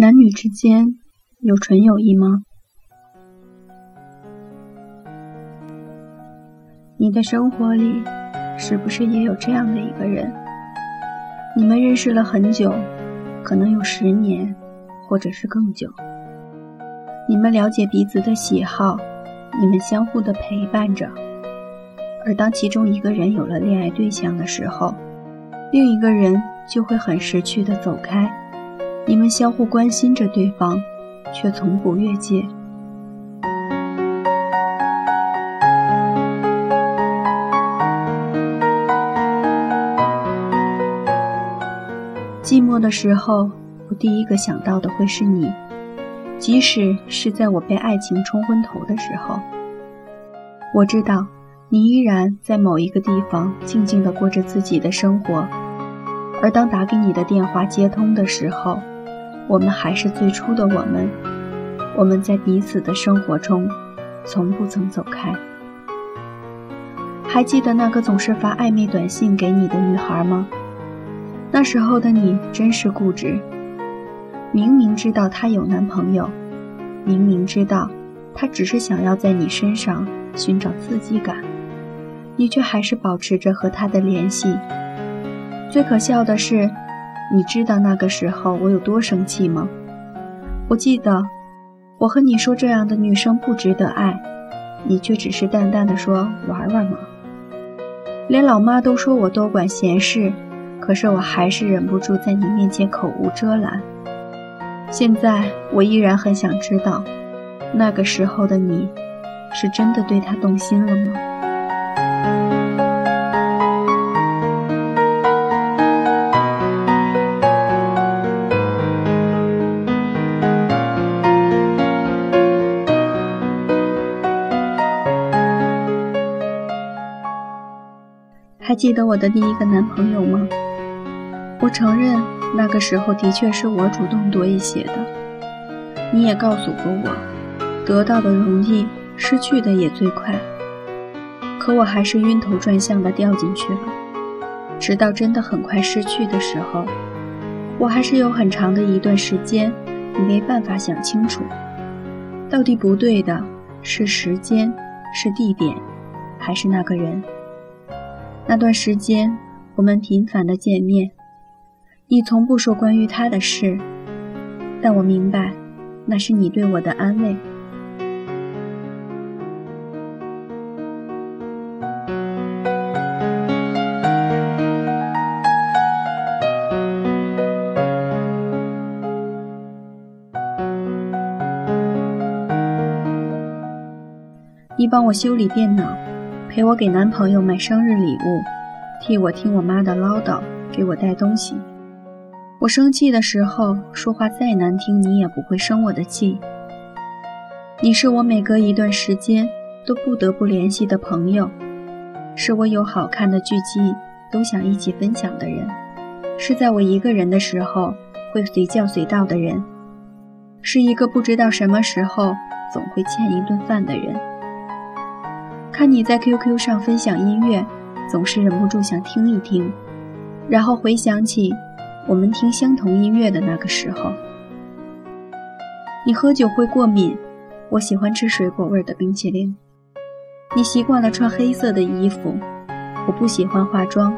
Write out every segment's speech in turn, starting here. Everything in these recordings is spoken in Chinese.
男女之间有纯友谊吗？你的生活里是不是也有这样的一个人？你们认识了很久，可能有十年，或者是更久。你们了解彼此的喜好，你们相互的陪伴着。而当其中一个人有了恋爱对象的时候，另一个人就会很识趣的走开。你们相互关心着对方，却从不越界。寂寞的时候，我第一个想到的会是你，即使是在我被爱情冲昏头的时候。我知道，你依然在某一个地方静静地过着自己的生活，而当打给你的电话接通的时候。我们还是最初的我们，我们在彼此的生活中，从不曾走开。还记得那个总是发暧昧短信给你的女孩吗？那时候的你真是固执，明明知道她有男朋友，明明知道她只是想要在你身上寻找刺激感，你却还是保持着和她的联系。最可笑的是。你知道那个时候我有多生气吗？我记得，我和你说这样的女生不值得爱，你却只是淡淡的说玩玩嘛。连老妈都说我多管闲事，可是我还是忍不住在你面前口无遮拦。现在我依然很想知道，那个时候的你，是真的对他动心了吗？还记得我的第一个男朋友吗？我承认，那个时候的确是我主动多一些的。你也告诉过我，得到的容易，失去的也最快。可我还是晕头转向的掉进去了。直到真的很快失去的时候，我还是有很长的一段时间，没办法想清楚，到底不对的是时间，是地点，还是那个人。那段时间，我们频繁的见面，你从不说关于他的事，但我明白，那是你对我的安慰。你帮我修理电脑。陪我给男朋友买生日礼物，替我听我妈的唠叨，给我带东西。我生气的时候说话再难听，你也不会生我的气。你是我每隔一段时间都不得不联系的朋友，是我有好看的剧集都想一起分享的人，是在我一个人的时候会随叫随到的人，是一个不知道什么时候总会欠一顿饭的人。看你在 QQ 上分享音乐，总是忍不住想听一听，然后回想起我们听相同音乐的那个时候。你喝酒会过敏，我喜欢吃水果味的冰淇淋。你习惯了穿黑色的衣服，我不喜欢化妆。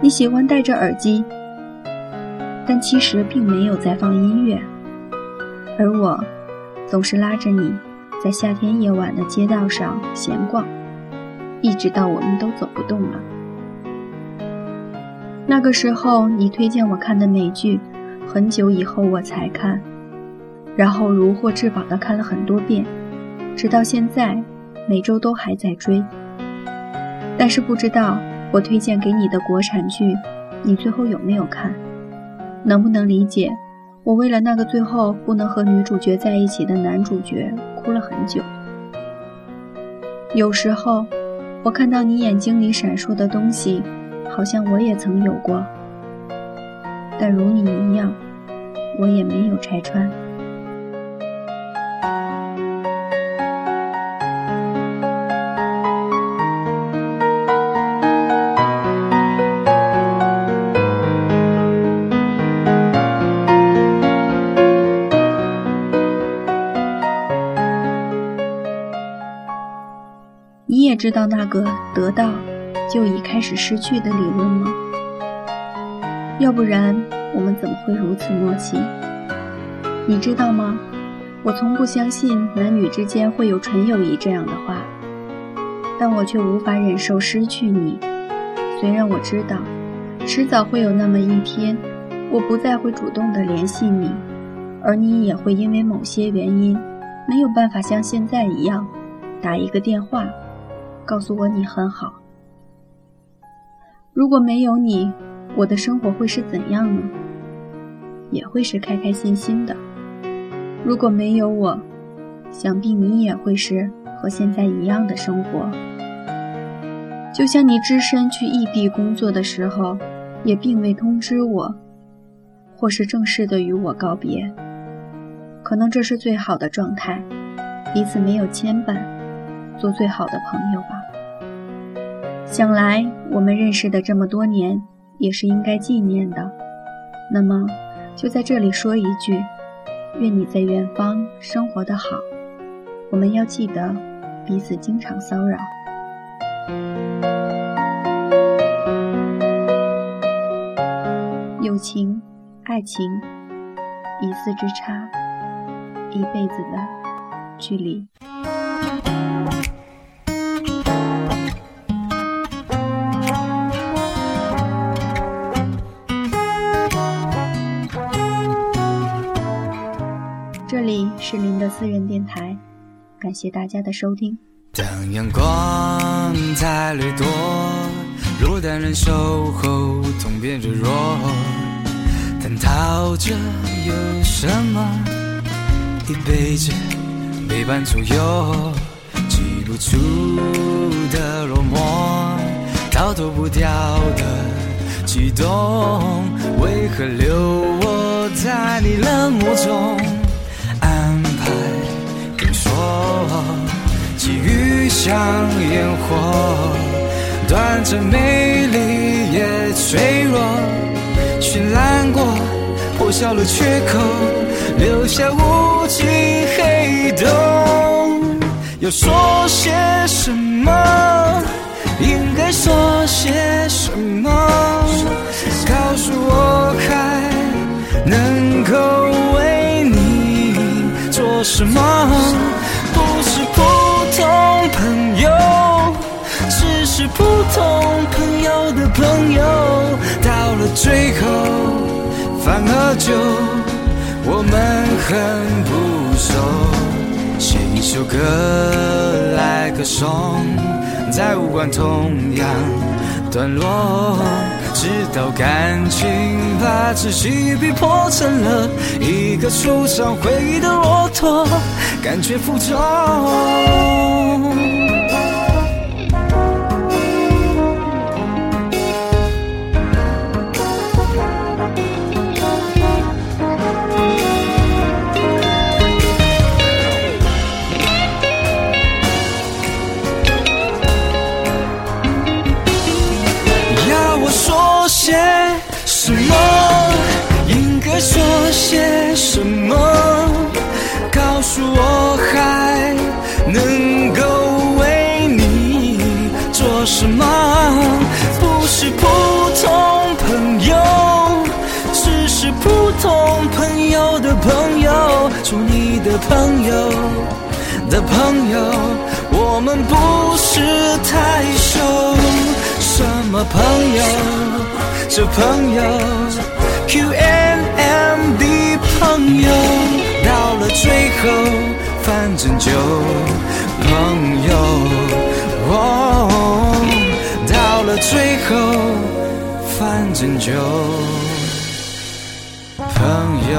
你喜欢戴着耳机，但其实并没有在放音乐，而我总是拉着你。在夏天夜晚的街道上闲逛，一直到我们都走不动了。那个时候，你推荐我看的美剧，很久以后我才看，然后如获至宝的看了很多遍，直到现在，每周都还在追。但是不知道我推荐给你的国产剧，你最后有没有看？能不能理解我为了那个最后不能和女主角在一起的男主角？哭了很久。有时候，我看到你眼睛里闪烁的东西，好像我也曾有过。但如你一样，我也没有拆穿。知道那个得到就已开始失去的理论吗？要不然我们怎么会如此默契？你知道吗？我从不相信男女之间会有纯友谊这样的话，但我却无法忍受失去你。虽然我知道，迟早会有那么一天，我不再会主动的联系你，而你也会因为某些原因，没有办法像现在一样，打一个电话，告诉我你很好。如果没有你，我的生活会是怎样呢？也会是开开心心的。如果没有我，想必你也会是和现在一样的生活。就像你只身去异地工作的时候，也并未通知我，或是正式的与我告别。可能这是最好的状态，彼此没有牵绊，做最好的朋友吧。想来我们认识的这么多年。也是应该纪念的。那么，就在这里说一句：愿你在远方生活的好。我们要记得彼此经常骚扰。友情、爱情，一字之差，一辈子的距离。这里是您的私人电台，感谢大家的收听。当阳光太掠夺，落单人守候，痛变热弱，探讨着有什么？一辈子陪伴左右，记不住的落寞，逃脱不掉的悸动，为何留我在你冷漠中？际遇像烟火，短暂美丽也脆弱。绚烂过，破晓了缺口，留下无尽黑洞。要说些什么？应该说些什么？告诉我，还能够为你做什么？是普通朋友的朋友，到了最后，反而就我们很不熟。写一首歌来歌颂，在无关痛痒段落，直到感情把自己逼迫成了一个出场回忆的骆驼，感觉负重。些什么应该说些什么？告诉我还能够为你做什么？不是普通朋友只是普通朋友的朋友做你的朋友的朋友我们不是太熟。什么朋友？这朋友，Q N M D 朋友。到了最后，反正就朋友。哦，到了最后，反正就朋友。